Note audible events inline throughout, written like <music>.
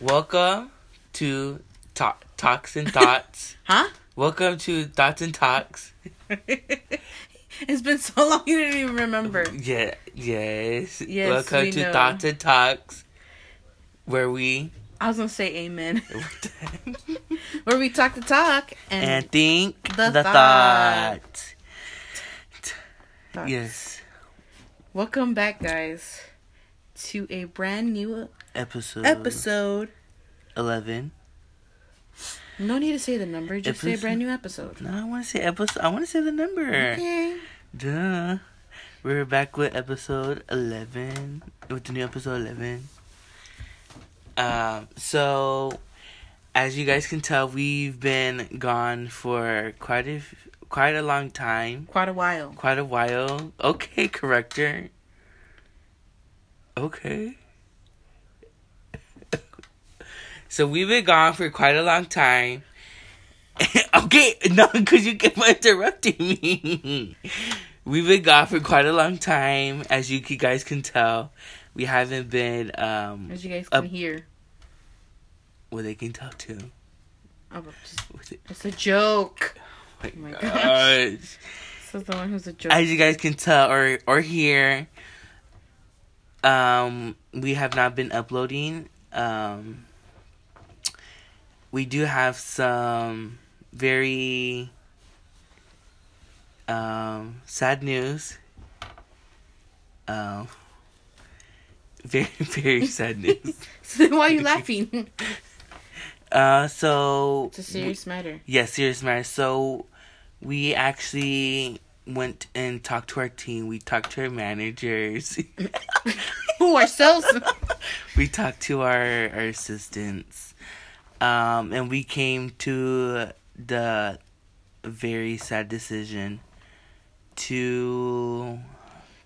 Welcome to Talk, Talks and Thoughts. <laughs> Huh? Welcome to Thoughts and Talks. <laughs> it's been so long you didn't even remember. Yeah, yes. Yes, Welcome we to know. Thoughts and Talks, where we I was gonna say amen. <laughs> Where we talk the talk and, and think The the, thought. thought. thoughts. Yes, Welcome back, guys, to a brand new episode episode. eleven. No need to say the number. Just say Episode- brand new episode. No, I want to say episode. I want to say the number. Okay. Duh. We're back with episode 11. With the new episode 11. Um, so, as you guys can tell, we've been gone for quite a, quite a long time. Quite a while. Quite a while. Okay, corrector. Okay. So, we've been gone for quite a long time. <laughs> okay, no, because you keep <laughs> interrupting me. We've been gone for quite a long time, as you guys can tell. We haven't been um As you guys can hear. well they can tell too. Oh, just- it- it's a joke. Oh my my gosh. gosh. This is the one who's a joke. As you guys can tell or or hear, um, we have not been uploading. Um, we do have some very um sad news. Um, <laughs> very very sad news. <laughs> so then why are you <laughs> laughing? Uh, so it's a serious matter. Yeah, serious matter. So we actually went and talked to our team. We talked to our managers. Who ourselves? we talked to our our assistants. Um, and we came to the very sad decision to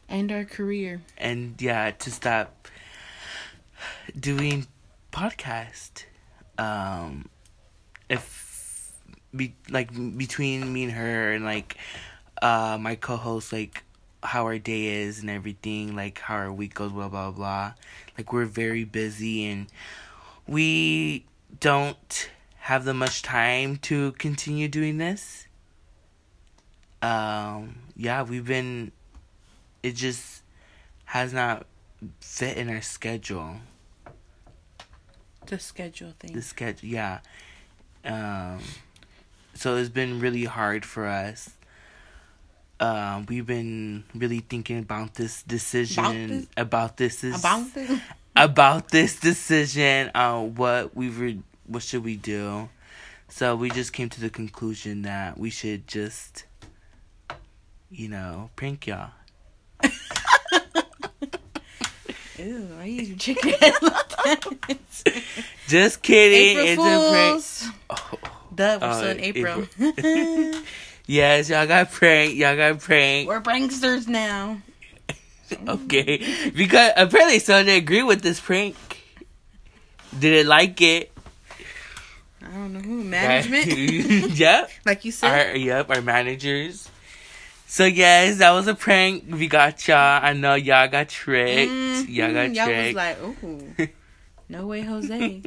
end our career. and yeah to stop doing podcast um if be like between me and her and like uh my co-host like how our day is and everything like how our week goes blah blah blah like we're very busy and we don't have the much time to continue doing this um yeah we've been it just has not fit in our schedule. The schedule thing. The schedule, yeah. Um, so it's been really hard for us. Um, we've been really thinking about this decision, this? about this, is About this? About this decision. Uh, what we were, what should we do? So we just came to the conclusion that we should just, you know, prank y'all. Ew, why you chicken? <laughs> Just kidding. April it's a prank. Fools. Oh. Duh, we're Oh, still in April. <laughs> Yes, y'all got pranked. Y'all got pranked. we're pranksters now. <laughs> Okay. Because apparently someone didn't agree with this prank. Didn't like it. I don't know who. Management? <laughs> yep. <laughs> like you said? Our, yep, our managers. So yes, that was a prank. We got y'all. I know y'all got tricked. Mhm. Y'all got tricked. Y'all was like, ooh. No way, Jose.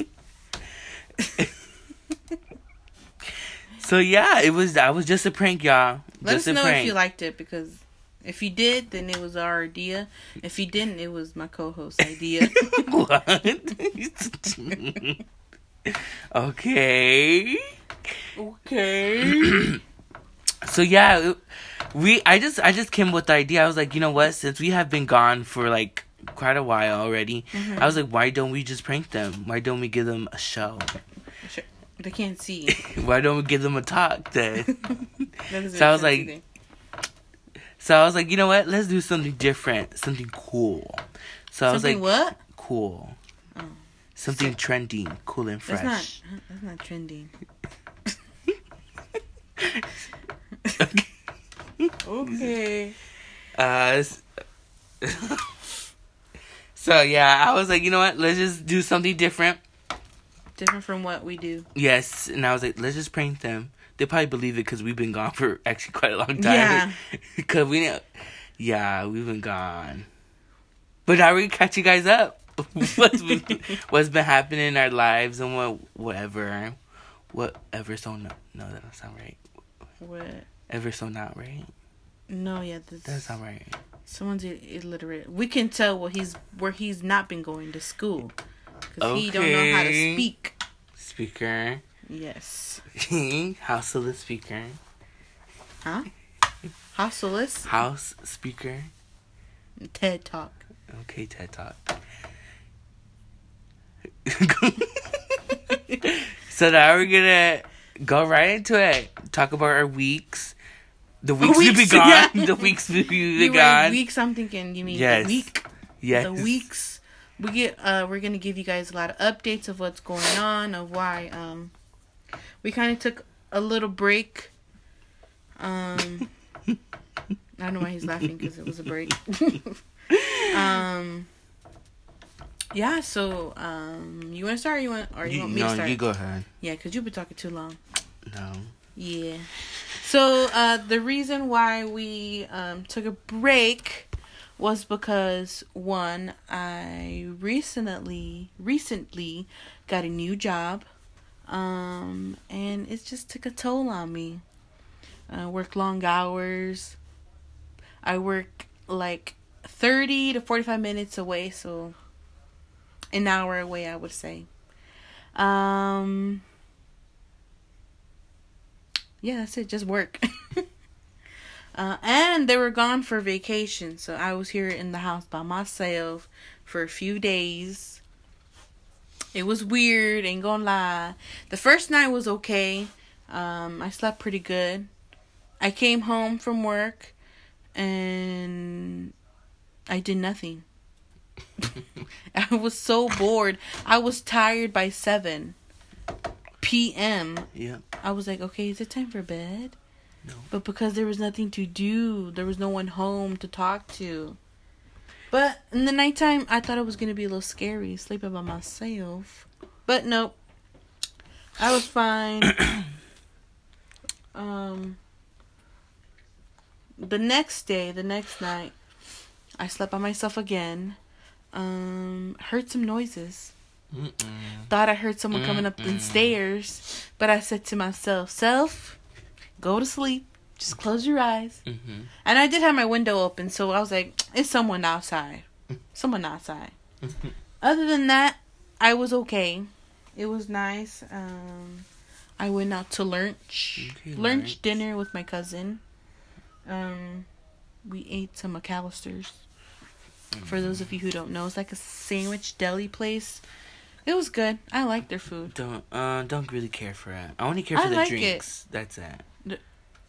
so yeah, it was that was just a prank, y'all. Let just us know prank. if you liked it because if you did, then it was our idea. If you didn't, it was my co-host's idea. <laughs> what? <laughs> okay. okay. <clears throat> So yeah, we I just I just came with the idea. I was like, you know what? Since we have been gone for like quite a while already, Mhm. I was like, why don't we just prank them? Why don't we give them a show? They can't see. <laughs> why don't we give them a talk then? That So I was like, sense so I was like, you know what? Let's do something different, something cool. So I was like, what? cool, Oh. something trending, cool and fresh. That's not. That's not trending. okay. Uh, <laughs> so yeah, I was like, you know what? Let's just do something different. Different from what we do. Yes, and I was like, let's just prank them. They probably believe it because we've been gone <laughs> for actually quite a long time. Yeah. <laughs> Because we, yeah, we've been gone. But now we catch you guys up. <laughs> what's been, what's been happening in our lives and what whatever, whatever. So no, no, that don't sound right. What? Ever so not right. No, yeah, this, That sound right. someone's illiterate. We can tell what he's where he's not been going to school because he don't know how to speak. Speaker, Yes, house of the speaker, huh? Hosteless house speaker. TED Talk. Okay, TED Talk. <laughs> so now we're gonna go right into it. Talk about our weeks. The weeks, we've been <laughs> gone. yeah. The weeks we've been You're gone. right, weeks. I'm thinking you mean Yes. the week. yes. The weeks. We get. Uh, we're gonna give you guys a lot of updates of what's going on, of why um, we kind of took a little break. Um, <laughs> I don't know why he's laughing because it was a break. <laughs> um. Yeah, so um, you want to start? Or you want, or you, You, want me to no, start? you go ahead. Yeah, because you've been talking too long. No. Yeah. So uh, the reason why we um, took a break was because one, I recently recently got a new job, um, and it just took a toll on me. I work long hours. I work like thirty to forty-five minutes away, so an hour away, I would say. Um yeah, that's it. Just work. <laughs> uh, and they were gone for vacation, so I was here in the house by myself for a few days. It was weird, ain't gonna lie. The first night was okay. Um, I slept pretty good. I came home from work and I did nothing. <laughs> I was so bored. I was tired by 7 p.m. Yeah. I was like, okay, is it time for bed? No. But because there was nothing to do, there was no one home to talk to. But in the nighttime, I thought it was gonna be a little scary sleeping by myself. But nope, I was fine. <coughs> um, the next day, the next night, I slept by myself again. Um, heard some noises. Mm-mm. Thought I heard someone coming up the stairs, but I said to myself, "Self, go to sleep. Just close your eyes." Mm-hmm. And I did have my window open, so I was like, "It's someone outside. Someone outside." <laughs> Other than that, I was okay. It was nice. Um, I went out to lunch, Okay, lunch lunch. dinner with my cousin. Um, we ate some McAlister's. For those of you who don't know, it's like a sandwich deli place. It was good. I like their food. Don't uh don't really care for it. I only care I for the like it. drinks. That's it.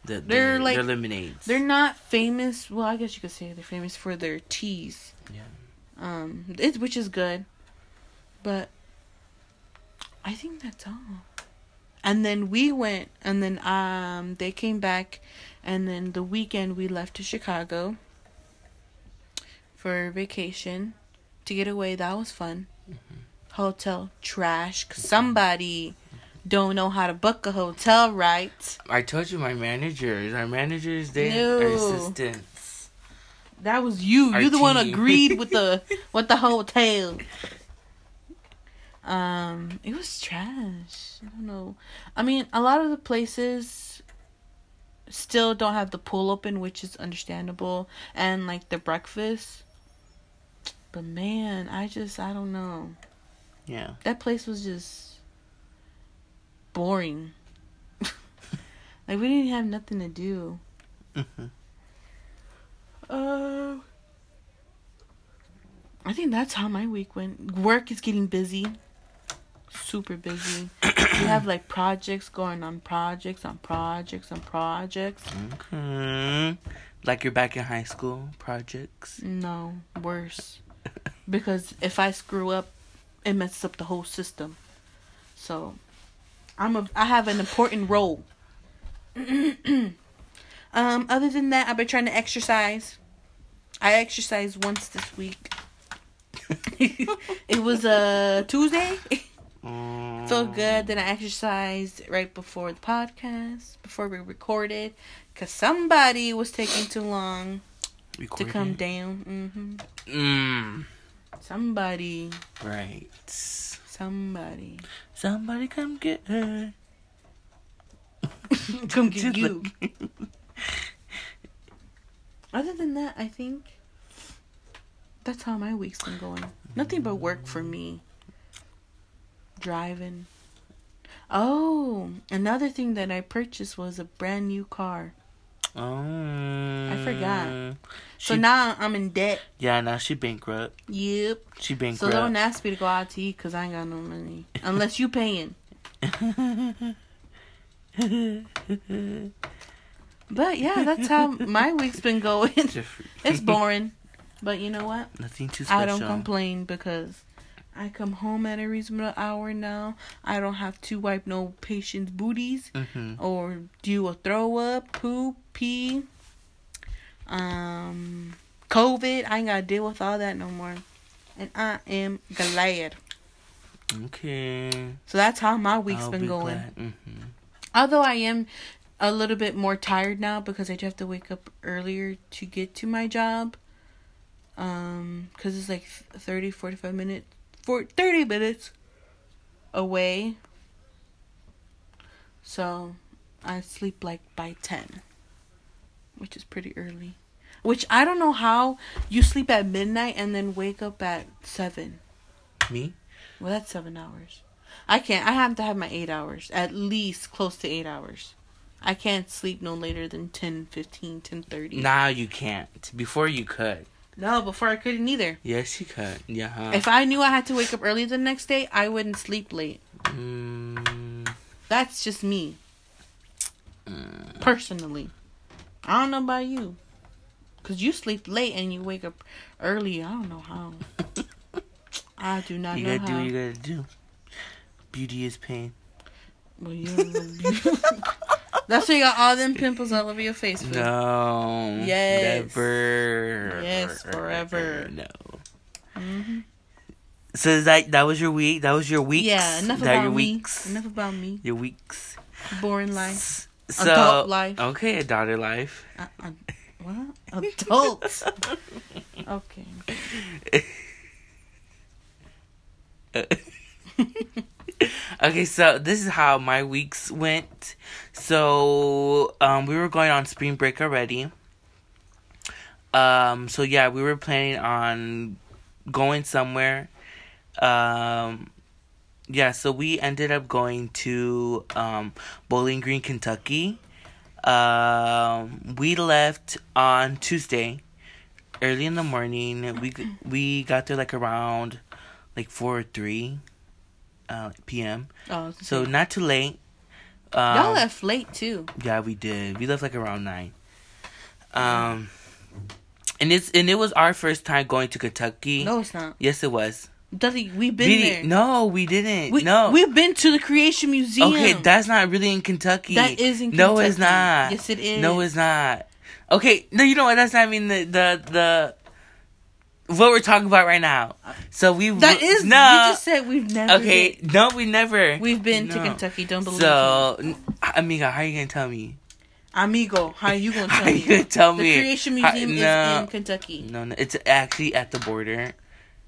The- The, they're their, like- their lemonades. They're not famous. Well, I guess you could say they're famous for their teas. yeah. Um, it which is good, but I think that's all. And then we went, and then um, they came back, and then the weekend we left to Chicago for vacation to get away. That was fun. Hotel trash. Somebody don't know how to book a hotel right. I told you my managers, our managers, they No. assistants. That was you. Our You're the one agreed with the <laughs> with the hotel. Um, it was trash. I don't know. I mean, a lot of the places still don't have the pool open, which is understandable, and like the breakfast. But man, I just I don't know. Yeah. That place was just boring. <laughs> like we didn't have nothing to do. Mhm. Uh, I think that's how my week went. Work is getting busy, super busy. we <coughs> have like projects going on, projects on projects on projects. Okay. Like you're back in high school projects. No, worse, because if I screw up, it messes up the whole system. So, I'm a I have an important role. <clears throat> um, other than that, I've been trying to exercise. I exercised once this week. <laughs> it was a uh, Tuesday. Mm. Felt good. Then I exercised right before the podcast, before we recorded, because somebody was taking too long to come down. hmm Mm. Somebody. Right. Somebody. Somebody come get her. <laughs> Come get you. <laughs> Other than that, I think that's how my week's been going. Nothing but work for me. Driving. Oh, another thing that I purchased was a brand new car. Oh. I forgot. So now I'm in debt. Yeah, now she bankrupt. Yep. She bankrupt. So don't ask me to go out to eat because I ain't got no money. <laughs> Unless you paying. But yeah, that's how <laughs> my week's been going. It's boring. But you know what? Nothing too special. I don't complain because I come home at a reasonable hour now. I don't have to wipe no patient's booties hmm or do a throw up, poop, pee, um, COVID. I ain't gotta deal with all that no more. And I am glad. Okay. So that's how my week's I'll been be going. Mhm. Although I am a little bit more tired now because I do have to wake up earlier to get to my job. Um, cuz it's like 30 45 minutes for 30 minutes away. So, I sleep like by 10, which is pretty early. Which I don't know how you sleep at midnight and then wake up at 7. Me? Well, that's 7 hours. I can't. I have to have my 8 hours. At least close to 8 hours. I can't sleep no later than 10, 15, 10:30. Nah, you can't. Before you could. No, before I couldn't either. Yes, you could. Yeah. huh? If I knew I had to wake up early the next day, I wouldn't sleep late. Mm, That's just me, mm. personally. I don't know about you. Cause you sleep late and you wake up early. I don't know how. <laughs> I do not know. you know gotta do what you gotta do. Beauty is pain. Well, you don't know you- <laughs> That's why you got all them pimples all over your face. No. Yes. Never. Yes, forever. <laughs> No. hmm So is that that was your week? That was your weeks. Yeah, enough that about your me. weeks. Enough about me. Your weeks. Boring life. So Adult life. okay, adult life. Uh, uh, what? Adult. okay. <laughs> okay, so this is how my weeks went. So um, we were going on spring break already. Um, so yeah, we were planning on going somewhere. Um, yeah, so we ended up going to um, Bowling Green, Kentucky. Um, we left on Tuesday, early in the morning. We we got there like around like four or three uh, p.m. Oh, So not too late. Um, y'all left late too. Yeah, we did. We left like around nine. Um, and it's and it was our first time going to Kentucky. No, it's not. Yes, it was. Dudley, we've been We- there. No, we didn't. we, no. we've been to the Creation Museum. okay, that's not really in Kentucky. that is in No, it's not. Yes, it is. No, it's not. Okay, no, you know what? That's not even the the the what we're talking about right now. So we That is. no. You just said we've never. okay, been- no, we never. We've been to Kentucky. Don't believe me. So, n- amiga, how are you gonna tell me? Amigo, how are you gonna <laughs> tell How me? you gonna tell the me? Creation How- Museum no. is in Kentucky. No, no, it's actually at the border.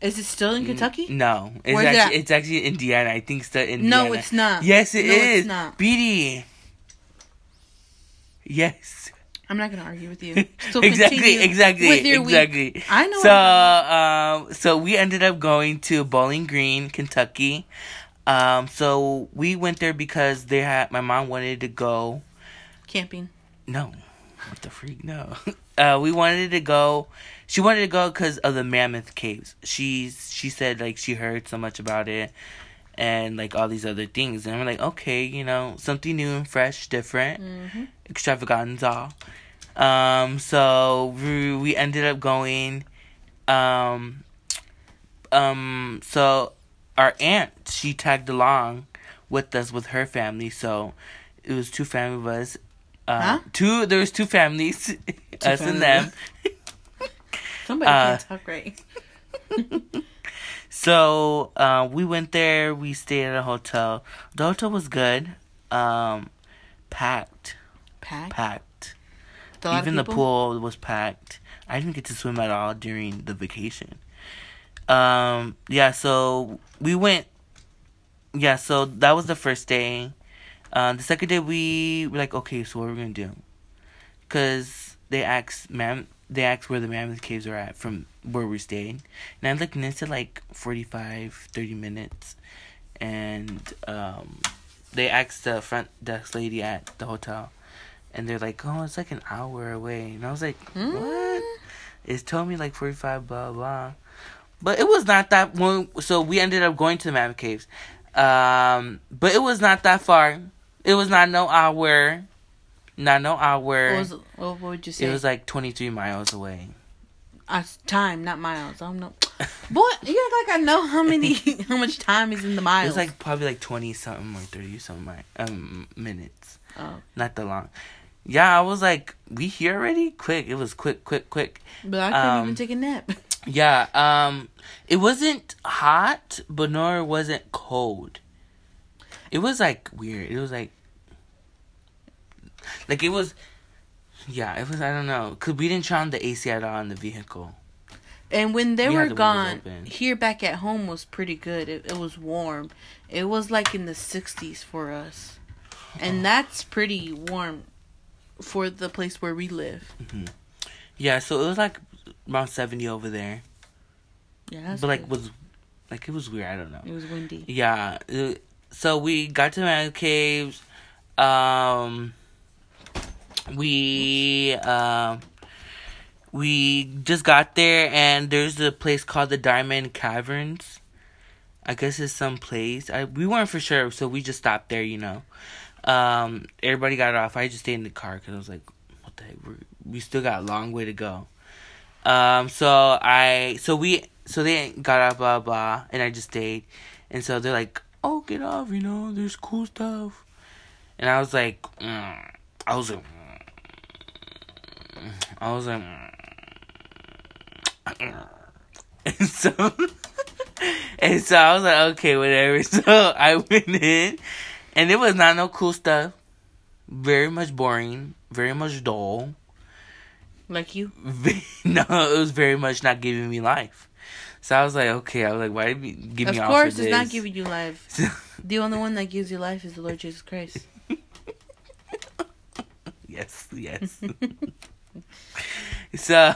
Is it still in Kentucky? No, it's Where's it actually at? it's actually Indiana. I think it's the Indiana. No, it's not. Yes, it No, is. it's not. Beatty. Yes. I'm not gonna argue with you. <laughs> So exactly. Exactly. Exactly. Week. I know. So, um, so we ended up going to Bowling Green, Kentucky. Um, so we went there because they had my mom wanted to go. camping. No, what the freak? No. <laughs> Uh, we wanted to go. She wanted to go because of the Mammoth Caves. She's she said like she heard so much about it, and like all these other things. And I'm like, okay, you know, something new and fresh, different, hmm extravaganza. Um, so we we ended up going. Um, um, so our aunt she tagged along with us with her family. So it was two family of us. Uh, Huh? Two. There was two families, <laughs> us and them. <laughs> Somebody Uh, can't talk right. <laughs> So uh, we went there. We stayed at a hotel. The hotel was good. Um, packed, Pack. packed. Of Even the pool was packed. I didn't get to swim at all during the vacation. Um, yeah, so we went. Yeah, so that was the first day. Uh, the second day we were like, okay, so what are we gonna do? Cause they asked, ma'am, they asked where the mammoth caves are at from where we're staying. and I looked and it said like 45, 30 minutes, and um, they asked the front desk lady at the hotel, and they're like, oh, it's like an hour away, and I was like, Hmm? what? It's told me like 45, blah blah. But it was not that one. So we ended up going to the Mammoth Caves. Um, but it was not that far. It was not no hour. Not no hour. What was what would you say? it was like 23 miles away. uh, time, not miles. I don't know. Boy, you act like I know how many, <laughs> how much time is in the It miles. was like probably like 20 something or 30 something um, minutes. Oh. Not that long. Yeah, I was like, we here already? Quick. It was quick, quick, quick. but I couldn't um, even take a nap. <laughs> Yeah, um, it wasn't hot, but nor wasn't cold. It was like weird. It was like, like it was, yeah, it was. I don't know, cause we didn't turn on the AC at all in the vehicle. And when they We were the gone, here back at home was pretty good. It, it was warm. It was like in the 60s for us. And that's pretty warm for the place where we live. Yeah, so it was like around seventy over there, Yeah, that's but like good. was, like it was weird. I don't know. it was windy. Yeah, so we got to the caves. Um, we um, we just got there, and there's a place called the Diamond Caverns. I guess it's some place. I we weren't for sure, so we just stopped there. You know, um, everybody got off. I just stayed in the car because I was like, "What the heck? We're, we still got a long way to go." Um, so I so we so they got off blah blah, and I just stayed, and so they're like, "Oh, get off! You know, there's cool stuff," and I was like, mm. I was like. I was like, <laughs> and so. <laughs> And so I was like, okay, whatever. <laughs> So I went in, and it was not no cool stuff. Very much boring. Very much dull. Like you? No, it was very much not giving me life. So I was like, okay. I was like, why give Of me off course, for it's not giving you life. The only one that gives you life is the Lord Jesus Christ. yes, yes. <laughs> so,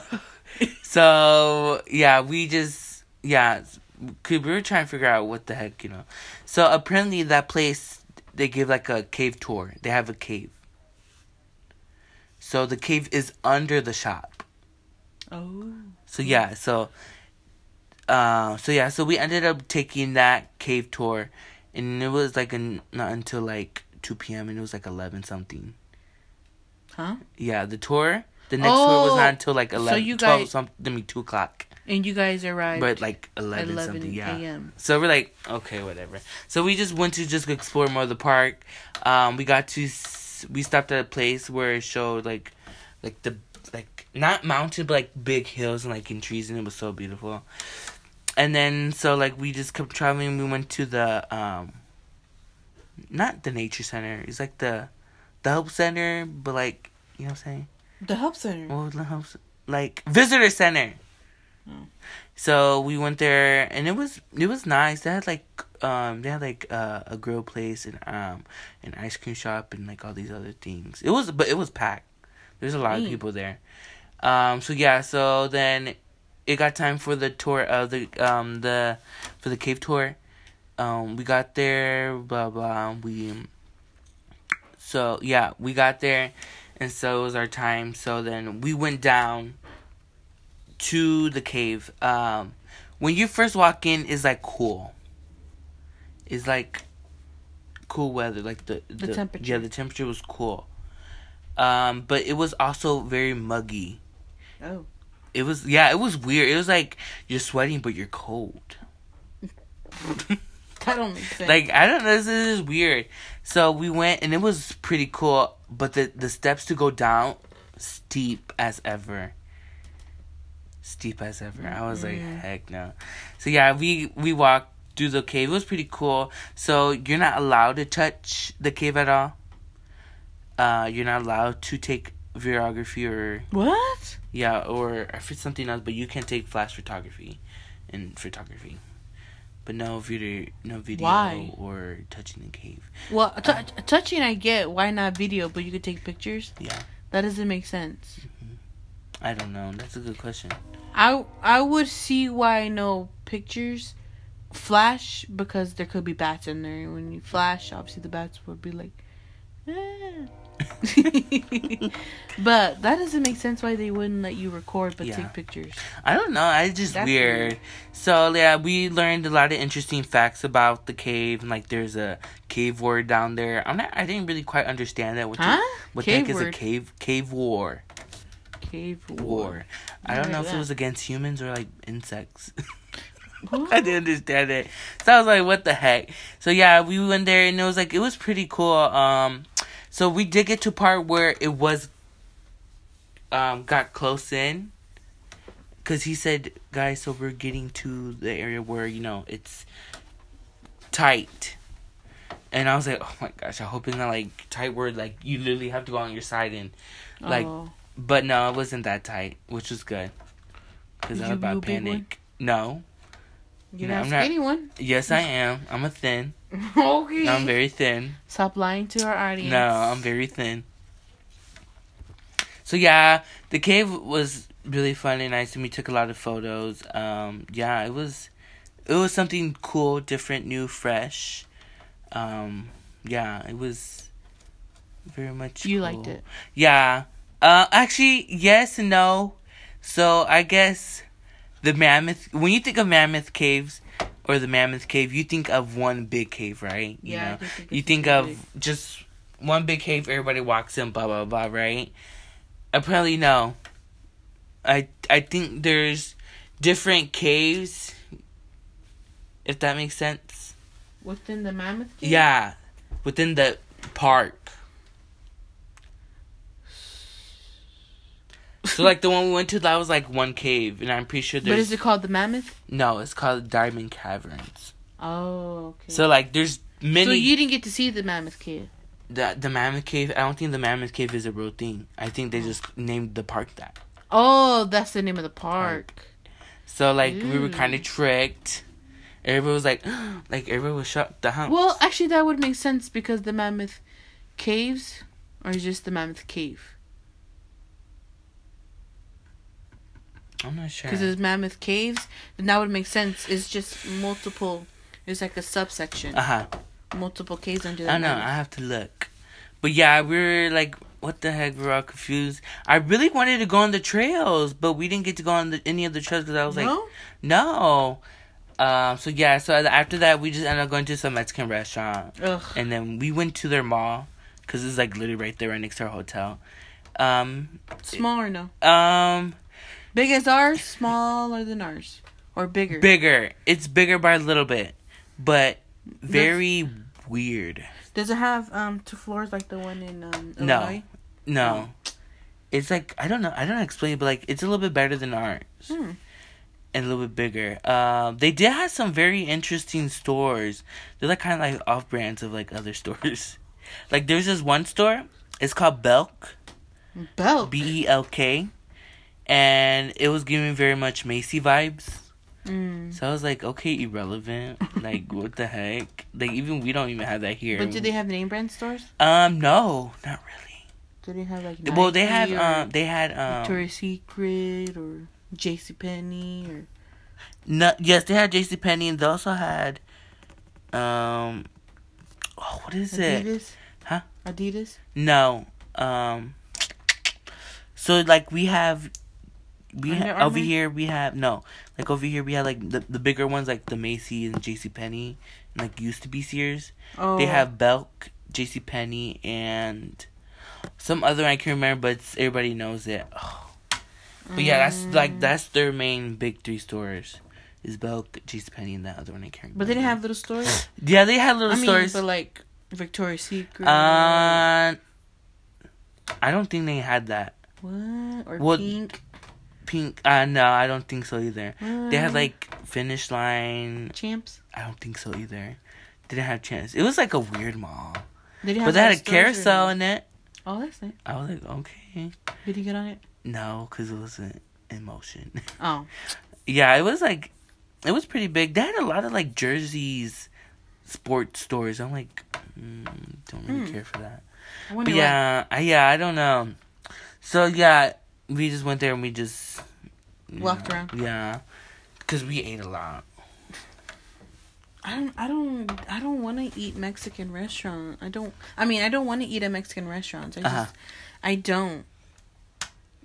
so yeah, we just yeah, cause we were trying to figure out what the heck, you know. So apparently that place they give like a cave tour. They have a cave. So the cave is under the shop. Oh. So yeah, so uh, so yeah, so we ended up taking that cave tour, and it was like an, not until like two p.m. and it was like eleven something. Huh? Yeah, the tour. The next tour was Oh, not until like 11, so 11, you 12 guys- something, I mean 2 o'clock. And you guys arrived But like at 11, 11 something, yeah. a.m. So we're like, okay, whatever. So we just went to just explore more of the park. Um, we got to, we stopped at a place where it showed like, like the, like, not mountain, but like big hills and like in trees and it was so beautiful. And then, so like we just kept traveling. We went to the, um, not the nature center. It's like the, the help center, but like, you know what I'm saying? The help center. What was the house? Like visitor center. Oh. So we went there, and it was it was nice. They had like um they had like uh, a grill place and um an ice cream shop and like all these other things. It was but it was packed. There's a lot of people there. Um. So yeah. So then it got time for the tour of the um the for the cave tour. Um. We got there. Blah blah. We. So yeah, we got there and so it was our time. So then we went down to the cave. Um, when you first walk in, it's like cool. It's like cool weather, like the The temperature. Yeah, the temperature was cool. Um, but it was also very muggy. Oh. It was yeah, it was weird. It was like you're sweating, but you're cold. <laughs> That don't make sense. Like I don't know, this is weird. So we went and it was pretty cool, but the the steps to go down steep as ever. Steep as ever. I was like, Mm. heck no. So yeah, we we walked through the cave. It was pretty cool. So you're not allowed to touch the cave at all. Uh, you're not allowed to take videography or what? yeah, or if it's something else, but you can take flash photography and photography. But no video, no video Why? or touching the cave. Well, t- touching I get. Why not video? But you could take pictures. Yeah, That doesn't make sense. I don't know. That's a good question. I I would see why no pictures flash because there could be bats in there. And when you flash, obviously the bats would be like. "Ah." <laughs> but that doesn't make sense why they wouldn't let you record but Yeah. take pictures. I don't know. It's just weird. weird. So yeah, we learned a lot of interesting facts about the cave. And like, there's a cave war down there. I'm not. I didn't really quite understand that. What the, Huh? what the heck Cave is a word. cave cave war? Cave war. War. I don't know if that. it was against humans or like insects. <laughs> What? I didn't understand it. So I was like, what the heck? So yeah, we went there and it was like it was pretty cool. Um so we did get to part where it was um got close in. Cause he said, guys, so we're getting to the area where, you know, it's tight. And I was like, oh my gosh, I hope it's not like tight where like you literally have to go on your side and like Oh. but no, it wasn't that tight, which was good. Cause I you was a about panic. No. You No, not I'm not- anyone. Yes, I <laughs> am. I'm a thin. <laughs> okay. I'm very thin. Stop lying to our audience. No, I'm very thin. So yeah, the cave was really fun and nice, and we took a lot of photos. Um, yeah, it was, it was something cool, different, new, fresh. Um, yeah, it was very much. You cool. liked it. Yeah. Uh, actually, yes and no. So I guess the mammoth. When you think of mammoth caves or the mammoth cave, you think of one big cave, right? You Yeah, know? think you think of big. just one big cave. Everybody walks in, blah blah blah, right? Apparently, no. I I think there's different caves. If that makes sense. Within the mammoth cave? Yeah, within the park. So like the one we went to, that was like one cave, and I'm pretty sure there's. But is it called the mammoth? no. It's called Diamond Caverns. Oh, okay. So like there's many. So you didn't get to see the mammoth cave. the the Mammoth Cave. I don't think the Mammoth Cave is a real thing. I think they just named the park that. Oh, that's the name of the park. So like we were kind of tricked. Everybody was like, <gasps> like everybody was shocked. The house. Well, actually, that would make sense because the mammoth caves, or just the mammoth cave? I'm not sure. Because there's mammoth caves, then that would make sense. It's just multiple. It's like a subsection, Uh huh. multiple caves under I know. I have to look. But yeah, we were like, what the heck? We were all confused. I really wanted to go on the trails, but we didn't get to go on the, any of the trails because I was like, no. no. Um. So yeah. So after that, we just ended up going to some Mexican restaurant, Ugh. and then we went to their mall because it's like literally right there, right next to our hotel. Um. Small or no? Um. Big as ours, smaller than ours, or bigger. Bigger. It's bigger by a little bit, but very weird. Does it have um two floors like the one in um No. Illinois? No. It's like I don't know. I don't know how to explain it, but like it's a little bit better than ours. Hmm. And a little bit bigger. Um, they did have some very interesting stores. They're like kind of like off brands of like other <laughs> stores. like there's this one store. It's called Belk. Belk. B E L K. And it was giving very much Macy vibes. Mm. So I was like, okay, irrelevant. like <laughs> what the heck? Like even we don't even have that here. But do they have name brand stores? Um, no, not really. Do they have like well, they have um, they had um, Victoria's Secret or J.C. Penney or no, yes, they had J.C. Penney, and they also had, um, oh, what is it? Adidas? Huh? Adidas? No, um, so like we have, we ha- over here we have no, like over here we have like the the bigger ones like the Macy and J.C. Penney, and like used to be Sears. Oh, They have Belk, J.C. Penney, and some other I can't remember, but everybody knows it. Oh. <sighs> But yeah, that's like Mm. that's their main big three stores. Is Belk, J.C. Penney, and that other one I can't. Remember. But they didn't have little stores. <gasps> Yeah, they had little I mean, stores. but like Victoria's Secret. uh, I don't think they had that what or what- Pink? Pink. Uh, no, I don't think so either. They had like finish line. champs. I don't think so either. Didn't have chance. It was like a weird mall, They but they had a carousel in it. Oh, that's nice. I was like, okay, Did you get on it? no, because it wasn't in motion. <laughs> Oh, yeah, it was like it was pretty big. They had a lot of like jerseys, sports stores. I'm like, mm, don't really Hmm. care for that. Yeah, I, yeah, I don't know. So yeah, we just went there and we just Walked know, around. Yeah, because we ate a lot. I don't I don't I don't want to eat Mexican restaurant. I don't I mean, I don't want to eat at Mexican restaurants. I just Uh-huh. I don't.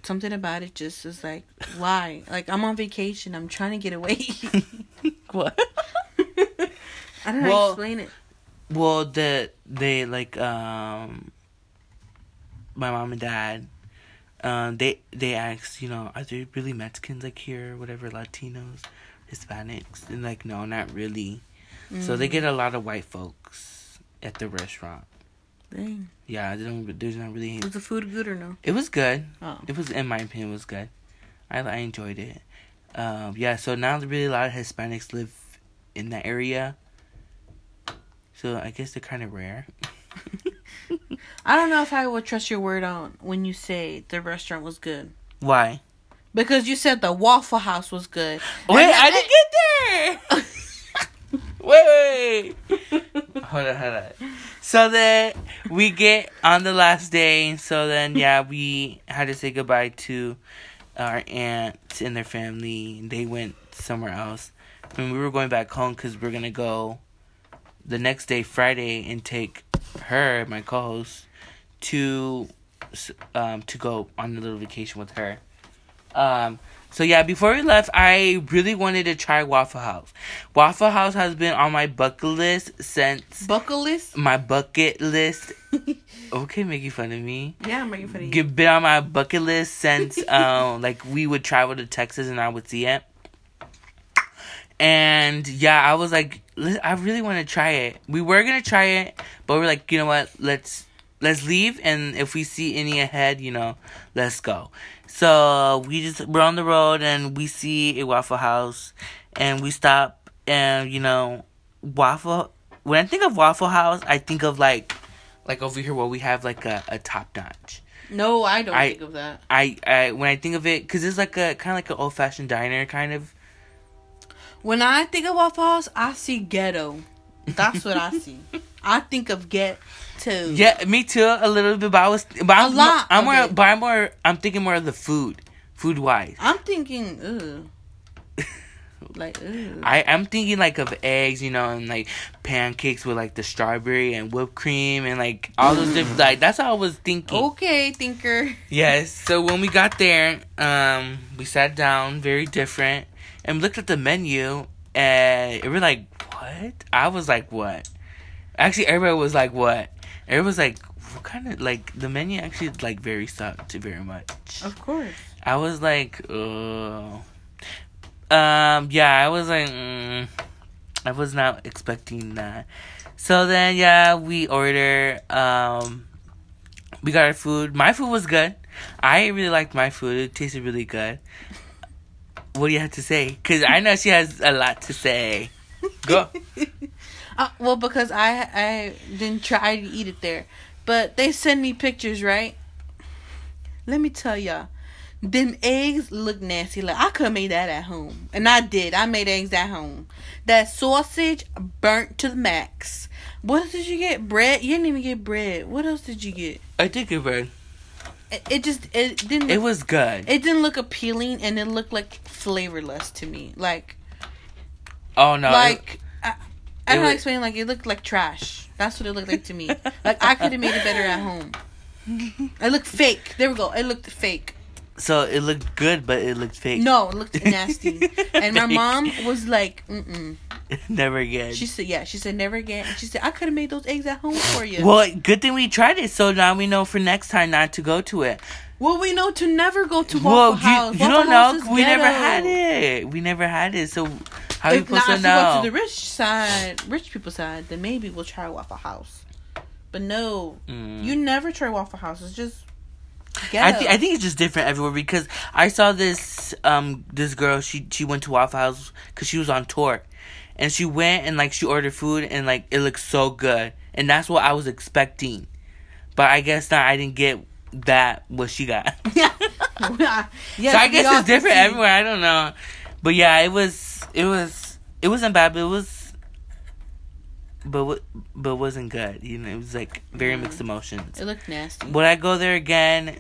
Something about it just is like why? Like I'm on vacation. I'm trying to get away. <laughs> What? I don't know how to explain it. Well, the they like um, my mom and dad, um, they they asked, you know, are there really Mexicans like here, whatever, Latinos, Hispanics, and like no, not really. So they Mm, get a lot of white folks at the restaurant. dang. Yeah, there's not really. Was the food good or no? It was good. Oh. It was, in my opinion, was good. I I enjoyed it. Um, yeah, so now really a lot of Hispanics live in that area. So I guess they're kind of rare. <laughs> I don't know if I would trust your word on when you say the restaurant was good. Why? Because you said the Waffle House was good. Wait, And I didn't get there. <laughs> wait, wait. hold on, hold on. So then we get on the last day. So then, yeah, we had to say goodbye to our aunt and their family. They went somewhere else. And we were going back home because we are gonna go the next day, Friday, and take her, my co-host, to um to go on a little vacation with her. Um, so yeah, before we left, I really wanted to try Waffle House. Waffle House has been on my bucket list since bucket list? my bucket list. <laughs> Okay, making fun of me. yeah, I'm making fun of you. Get been on my bucket list since <laughs> um like we would travel to Texas and I would see it. And yeah, I was like, I really want to try it. We were gonna try it, but we're like, you know what? Let's let's leave, and if we see any ahead, you know, let's go. So we just we're on the road, and we see a Waffle House, and we stop, and you know, Waffle. When I think of Waffle House, I think of like, like over here where we have like a, a top notch. No, I don't I- think of that. I, I when I think of it, cause it's like a kind of like an old fashioned diner kind of. When I think of Waffle House, I see ghetto. That's what I see. I think of ghetto. Yeah, me too. A little bit, but I was, but I'm, A lot I'm more, but I'm more. I'm thinking more of the food, food wise. I'm thinking, ugh. <laughs> Like. I I'm thinking like of eggs, you know, and like pancakes with like the strawberry and whipped cream and like all those different. Like that's how I was thinking. Okay, thinker. Yes. So when we got there, um, we sat down, very different, and looked at the menu, and it were like, "What?" I was like, "What?" Actually, everybody was like, "What?" Everybody was like, "What kind of like the menu?" Actually, like very sucked very much. Of course. I was like, "Oh." Um. Yeah, I was like, mm, I was not expecting that. So then, yeah, we order. Um, we got our food. My food was good. I really liked my food. It tasted really good. What do you have to say? Because I know she has a lot to say. Go. <laughs> Uh, well, because I I didn't try to eat it there, but they send me pictures, right? Let me tell y'all, them eggs look nasty. Like I could have made that at home, and I did. I made eggs at home. That sausage burnt to the max. What else did you get? Bread? You didn't even get bread. What else did you get? I did get bread. It, it just it didn't. It was good. It didn't look appealing, and it looked like flavorless to me. Like Oh no! it- like I, I don't know explain. Like it looked like trash. That's what it looked like to me. <laughs> like I could have made it better at home. I looked fake. There we go. It looked fake. So it looked good, but it looked fake. No, it looked nasty. <laughs> And my mom was like, "Mm." <laughs> Never again. She said, "Yeah." She said, "Never again." And she said, "I could have made those eggs at home for you." Well, good thing we tried it, so now we know for next time not to go to it. well, we know to never go to Waffle well, you, House. you Waffle don't House know. We never had it. We never had it. So how are you If not, supposed if to you go to the rich side, rich people side, then maybe we'll try Waffle House. But no, Mm. you never try Waffle House. It's just I think I think it's just different everywhere because I saw this um this girl she she went to Waffle House because she was on tour, and she went and like she ordered food and like it looked so good and that's what I was expecting, but I guess not. I didn't get that what she got. <laughs> yeah. so I guess it's different everywhere. I don't know, but yeah, it was it was it wasn't bad, but it was, but but wasn't good. You know, it was like very Mm. mixed emotions. It looked nasty. Would I go there again?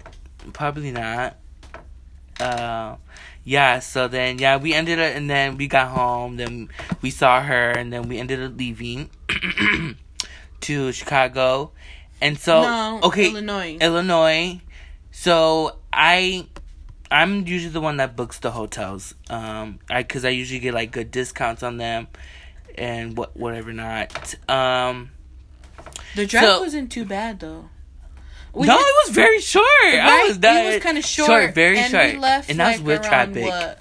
Probably not. Uh, yeah. So then, yeah, we ended up, and then we got home. Then we saw her, and then we ended up leaving <clears throat> to Chicago. And so, no, okay, Illinois. Illinois. So I, I'm usually the one that books the hotels. Um, I because I usually get like good discounts on them, and what whatever not. Um, the drive so- wasn't too bad though. We no, had- it was very short. I was that it was kind of short, very and short, We left and that was like with traffic. What?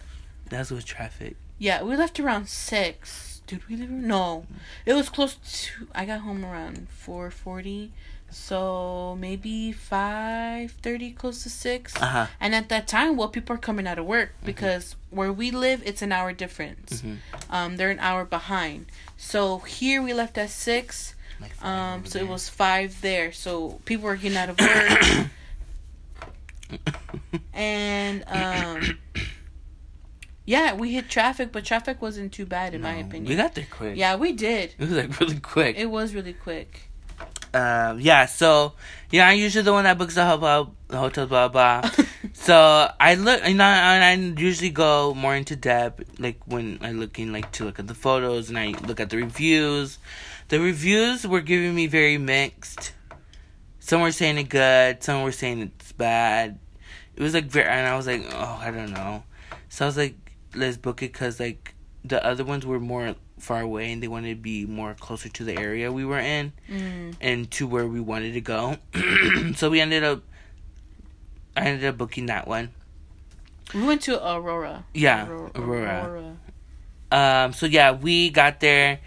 That was with traffic. Yeah, we left around six. Did we leave? No, it was close to. I got home around four forty, so maybe five thirty, close to six. Uh huh. And at that time, well, people are coming out of work Mm-hmm. because where we live, it's an hour difference. Mhm. Um, they're an hour behind. So here we left at six. Like Um, so it was five there. So people were getting out of work, <coughs> and um, <coughs> yeah, we hit traffic, but traffic wasn't too bad in my opinion. We got there quick. yeah, we did. It was like really quick. It was really quick. Um, yeah, so yeah, I'm usually the one that books the hotel, the hotel, blah blah. <laughs> so I look, you know, and I usually go more into depth, like when I looking like to look at the photos and I look at the reviews. The reviews were giving me very mixed. Some were saying it good, some were saying it's bad. It was like very, and I was like, oh, I don't know. So I was like, let's book it because like the other ones were more far away and they wanted to be more closer to the area we were in Mm. and to where we wanted to go. <clears throat> so we ended up I ended up booking that one. We went to Aurora. Yeah, Aurora. Aurora. Um so yeah, we got there.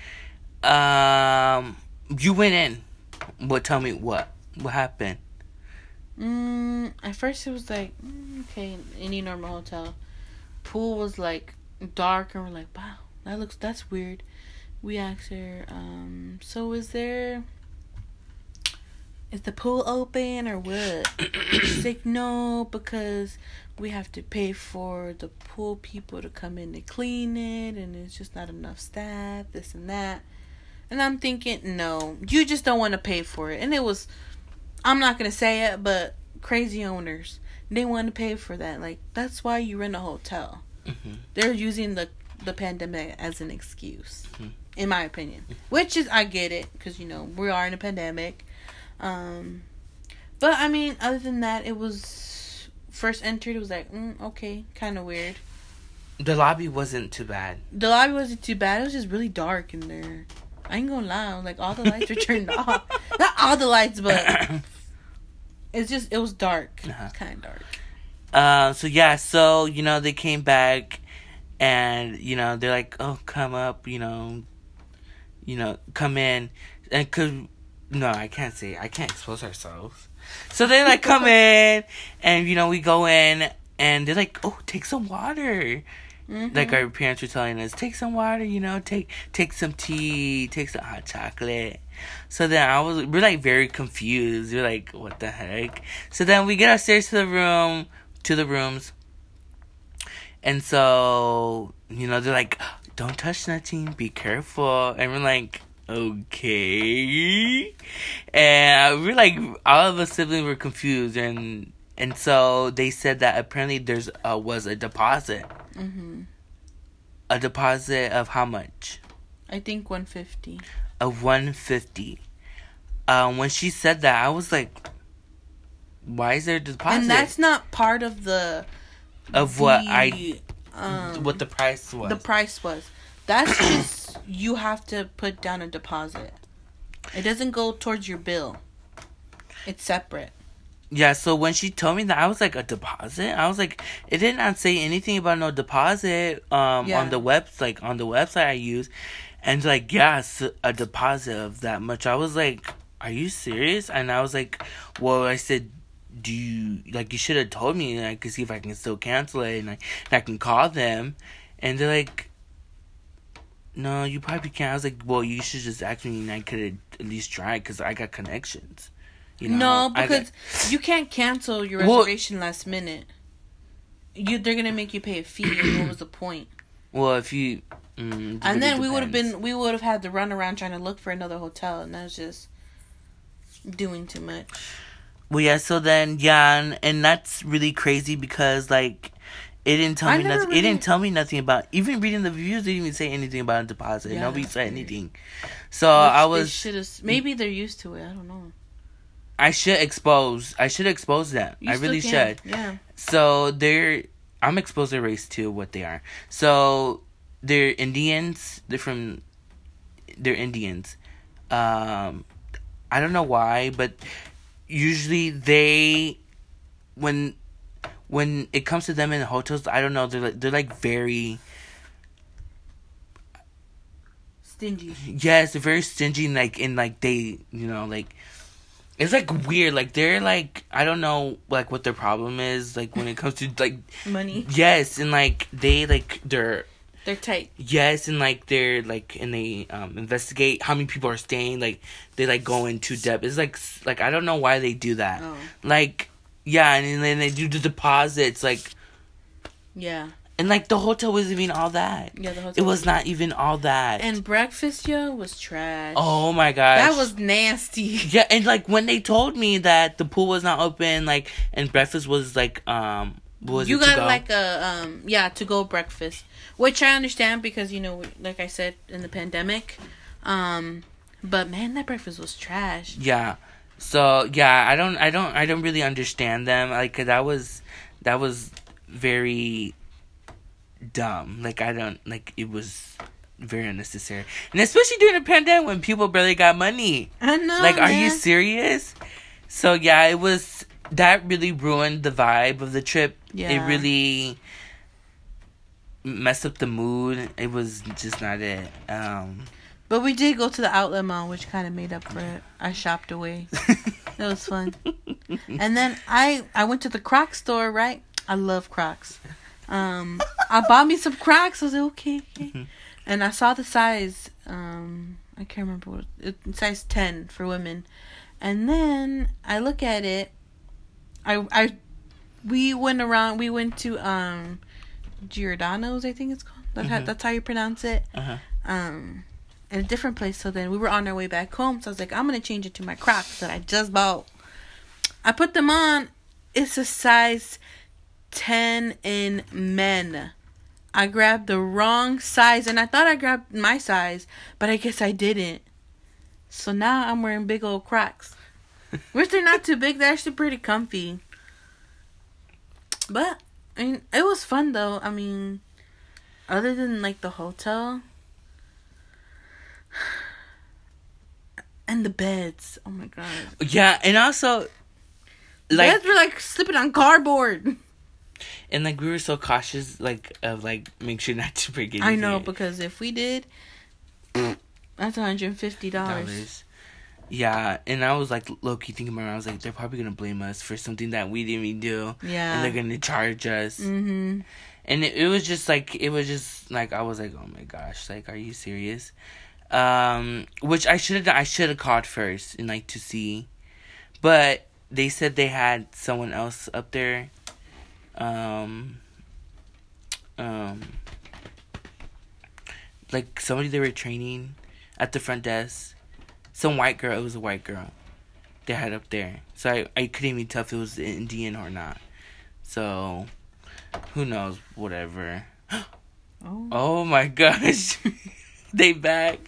Um you went in. What tell me what? What happened? Mm, at first it was like mm, okay, any normal hotel. Pool was like dark, and we're like, wow, that looks that's weird. We asked her, um, so is there is the pool open or what? She's <coughs> like, no, because we have to pay for the pool people to come in and clean it, and it's just not enough staff, this and that. And I'm thinking, no, you just don't want to pay for it. And it was, I'm not gonna say it, but crazy owners, they want to pay for that. Like that's why you rent a hotel. hmm They're using the the pandemic as an excuse, Mhm. in my opinion. Which is, I get it, because you know we are in a pandemic. Um, but I mean, other than that, it was first entered. It was like, mm, okay, kind of weird. The lobby wasn't too bad. The lobby wasn't too bad. It was just really dark in there. I ain't gonna lie, like all the lights were turned off. <laughs> Not all the lights, but <coughs> it's just it was dark. Uh-huh. Kind of dark. Uh, so yeah, so you know they came back, and you know they're like, "Oh, come up," you know, you know, come in, and cause no, I can't say, I can't expose ourselves. So they like come <laughs> in, and you know we go in, and they're like, "Oh, take some water." Mhm. Like our parents were telling us, take some water, you know, take take some tea, take some hot chocolate. So then I was we're like very confused. We're like, what the heck? So then we get upstairs to the room, to the rooms. And so, you know, they're like, don't touch nothing, be careful. And we're like, okay. And we're like, all of us siblings were confused. And and so they said that apparently there's uh, was a deposit. Mhm. A deposit of how much? I think 150. Of 150. Um, when she said that, I was like, why is there a deposit? And that's not part of the of what the, I um, what the price was. the price was. That's <coughs> just you have to put down a deposit. It doesn't go towards your bill. It's separate. Yeah, so when she told me that, I was like, a deposit? I was like, it did not say anything about no deposit um, Yeah. on the web, like on the website I use, and like, yes, a deposit of that much. I was like, are you serious? And I was like, well, I said, do you like you should have told me and I could see if I can still cancel it and I, and I can call them, and they're like. No, you probably can't. I was like, well, you should just ask me, and I could at least try because I got connections. You know, no, I got- because you can't cancel your Well- reservation last minute. You they're gonna make you pay a fee, and what was the point? Well, if you Mm, and then we would have been we would have had to run around trying to look for another hotel, and that's just doing too much. Well, yeah. So then, yeah, and, and that's really crazy because like it didn't tell I me nothing. really- It didn't tell me nothing about even reading the reviews. Didn't even say anything about a deposit. Yeah, Nobody said anything. So I was. maybe they're used to it. I don't know. I should expose. I should expose them. You I really can, should. Yeah. So they're. I'm exposed to race to what they are. So they're Indians. They're from. They're Indians. Um, I don't know why, but usually they, when, when it comes to them in the hotels, I don't know. They're like they're like very Stingy. yes, they're very stingy. and, Like in like they you know like. It's like weird, like they're like I don't know like what their problem is like when it comes to like Money. yes and like they like they're They're tight. Yes, and like they're like and they um investigate how many people are staying. Like they like go into depth. It's like like I don't know why they do that. Oh. Like yeah, and then they do the deposits. Like Yeah. and like the hotel wasn't even all that. Yeah, the hotel. It was not even all that. And breakfast, yo, was trash. oh my gosh, That was nasty. <laughs> yeah. And like when they told me that the pool was not open, like and breakfast was like um was you got go? like a um yeah to go breakfast, which I understand because you know like I said in the pandemic, um, but man that breakfast was trash. Yeah. So yeah, I don't, I don't, I don't really understand them. like that was, that was very dumb. Like I don't, like it was very unnecessary, and especially during the pandemic when people barely got money. I know. like, are you serious? So yeah, it was that really ruined the vibe of the trip. It really messed up the mood. It was just not it. Um But we did go to the outlet mall, which kind of made up for it. I shopped away. <laughs> It was fun. And then I I went to the Croc store, right? I love Crocs. Um, I bought me some Crocs. I was like, okay, okay. And I saw the size. Um, I can't remember what it, size ten for women. And then I look at it. I I we went around. We went to um, Giordano's. I think it's called. That's how Mhm. that's how you pronounce it uh-huh. um in a different place. So then we were on our way back home. So I was like, I'm gonna change it to my Crocs that I just bought. I put them on. It's a size ten in men. I grabbed the wrong size, and I thought I grabbed my size, but I guess I didn't. So now I'm wearing big old Crocs, which they're not too big. They're actually pretty comfy. But I mean, it was fun though. I mean, other than like the hotel and the beds. Oh my god, Yeah, and also like beds were like slipping on cardboard. and like we were so cautious like of like make sure not to break anything. I know because if we did, that's one hundred and fifty dollars. Yeah, and I was like low key thinking about it. I was like, they're probably gonna blame us for something that we didn't even do, Yeah, and they're gonna charge us. Mhm. And it, it was just like it was just like I was like, oh my gosh, like are you serious? Um, which I should have I should have called first and like to see, but they said they had someone else up there. Um. Um. Like somebody they were training at the front desk. Some white girl. It was a white girl. They had up there, so I I couldn't even tell if it was Indian or not. So, who knows? Whatever. <gasps> Oh. Oh my gosh, <laughs> they back.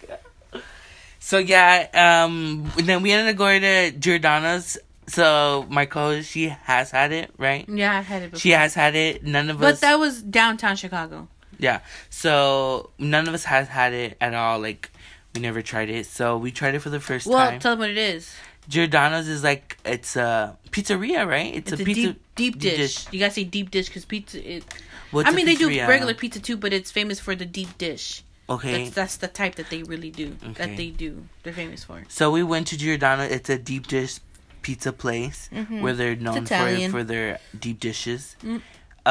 So yeah, um, then we ended up going to Giordano's. So my co, she has had it, right? Yeah, I've had it before. She has had it. None of but us. But that was downtown Chicago. yeah. So none of us has had it at all. Like we never tried it. So we tried it for the first Well, time. Well, tell them what it is. Giordano's is like it's a pizzeria, right? It's, It's, a, pizza deep deep dish. You gotta say deep dish because pizza. It, well, I mean, they do regular pizza too, but it's famous for the deep dish. Okay. That's that's the type that they really do. Okay. That they do. They're famous for. So we went to Giordano. It's a deep dish pizza place Mhm. where they're known for for their deep dishes. Mm.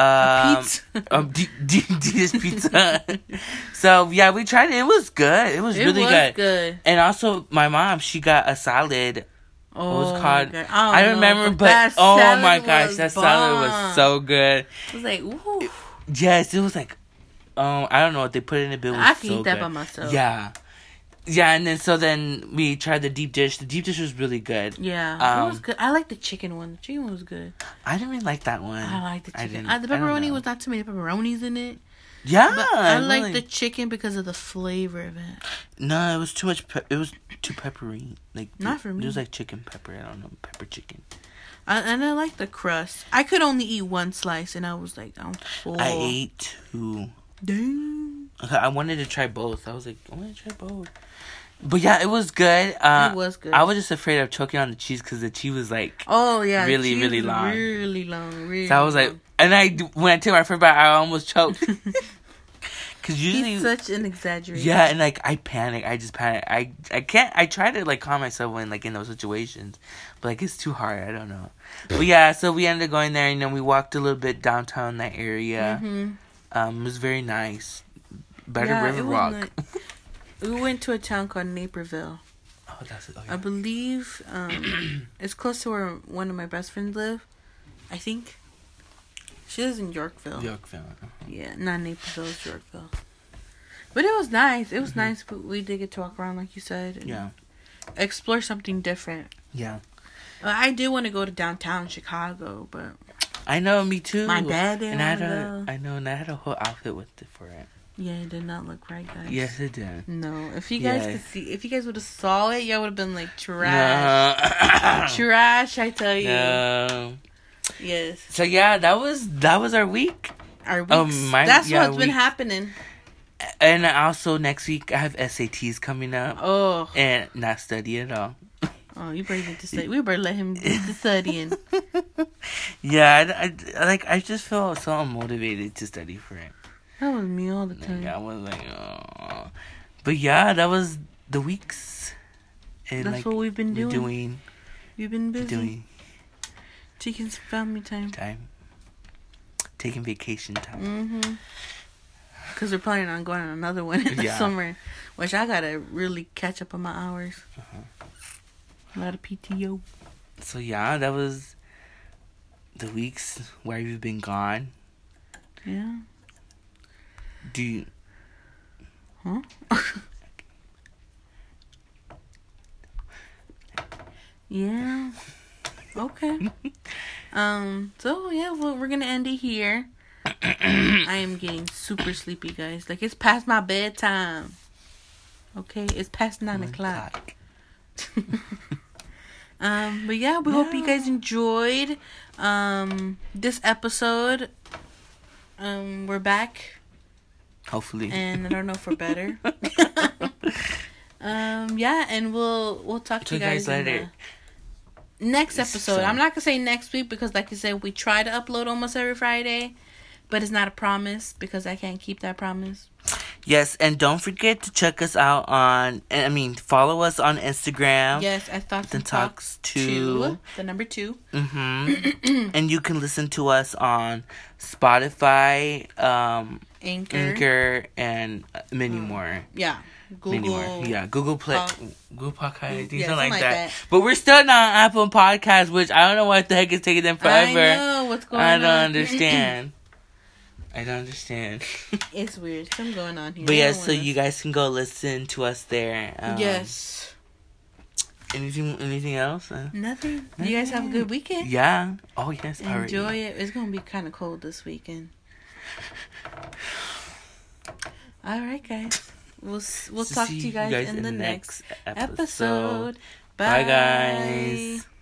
Um, pizza. um, deep <laughs> dish pizza. <laughs> so yeah, we tried it. It was good. It was It really was good. good. And also, my mom she got a salad. Oh, was my called- God. I, don't know, remember, but, oh my gosh, was that salad was so good. It was like, ooh. Yes, it was like, Um, I don't know what they put in it, but it was I can so eat that good. by myself. Yeah, yeah, and then so then we tried the deep dish. The deep dish was really good. Yeah, it was Um, good. I like the chicken one. The chicken one was good. I didn't really like that one. I like the I chicken. didn't- Uh, the pepperoni was not too many pepperonis in it, Yeah, but I like really. the chicken because of the flavor of it. No, it was too much. Pe- it was too peppery. Like Not it, for It was like chicken pepper. I don't know, pepper chicken. I, and I like the crust. I could only eat one slice, and I was like, I'm full. I ate two. Dang. Okay, I wanted to try both. I was like, I want to try both. But yeah, it was good. Uh, it was good. I was just afraid of choking on the cheese because the cheese was like. oh yeah, really, really long. Really long. Really. So I was like, and I when I took my first bite, I almost choked. <laughs> Because usually, He's such an exaggeration. yeah, and like I panic. I just panic. I I can't. I try to like calm myself when like in those situations, but like it's too hard. I don't know. But yeah, so we ended up going there. and then we walked a little bit downtown that area. hmm Um, it was very nice. Better Yeah, Riverwalk. nice. We went to a town called Naperville. oh, that's it. Oh, I believe um, <clears throat> it's close to where one of my best friends live. I think. She lives in Yorkville. Yorkville. Yeah, not Naperville, it's Yorkville. But it was nice. It was Mhm. nice, but we did get to walk around, like you said, Yeah. explore something different. Yeah. I did want to go to downtown Chicago, but I know. Me too. my dad And I had to a, go. I know, and I had a whole outfit with it for it. Yeah, it did not look right, guys. Yes, it did. No, if you guys could see, if you guys would have saw it, y'all would have been like trash, No. <coughs> trash. I tell you. no. Yes, So yeah, that was that was our week, our. Oh, my- That's yeah, what's been happening. and also next week I have SATs coming up, Oh, and not study at all. oh, you better get to <laughs> study. We better let him get to <laughs> studying. yeah, I, I- like I just felt so unmotivated to study for it. That was me all the Like, time. I was like, oh. but yeah, that was the weeks, and That's like what we've been doing. doing You've been busy. doing Taking some family time. time, taking vacation time. Mm-hmm. Because we're planning on going on another one <laughs> in the Yeah. summer, which I gotta really catch up on my hours. Uh-huh. A lot of PTO. So yeah, that was the weeks where you've been gone. Yeah. Do you, Huh? yeah. Okay. <laughs> um. So yeah, well, we're gonna end it here. I am getting super sleepy, guys. Like it's past my bedtime. Okay, it's past nine o'clock. <laughs> um. But yeah, we hope you guys enjoyed um this episode. Um, we're back, Hopefully. and I don't know for better. <laughs> <laughs> um. Yeah, and we'll we'll talk to you guys, in later. next episode. so- I'm not gonna say next week because, like you said, we try to upload almost every Friday, but it's not a promise because I can't keep that promise. Yes, and don't forget to check us out on. I mean, follow us on Instagram. Yes, I thought Then and talks talks two, to. the number two. Mm-hmm. <clears throat> and you can listen to us on Spotify, um, Anchor. Anchor, and uh, many Mm. more. Yeah. Google. Yeah, Google Play, Pod- Google Podcast, Yeah, something like like that. that. But we're still not on Apple Podcasts, which I don't know what the heck is taking them forever. I know what's going I on. don't understand. <clears throat> I don't understand. <laughs> it's weird. Something going on here. But yeah, so wanna- you guys can go listen to us there. Um, yes. Anything? Anything else? Uh, Nothing. You guys have a good weekend. yeah. Oh yes. Enjoy already. it. It's gonna be kind of cold this weekend. All right, guys. We'll we'll talk to See you guys, in, the next episode. episode. Bye, Bye, guys.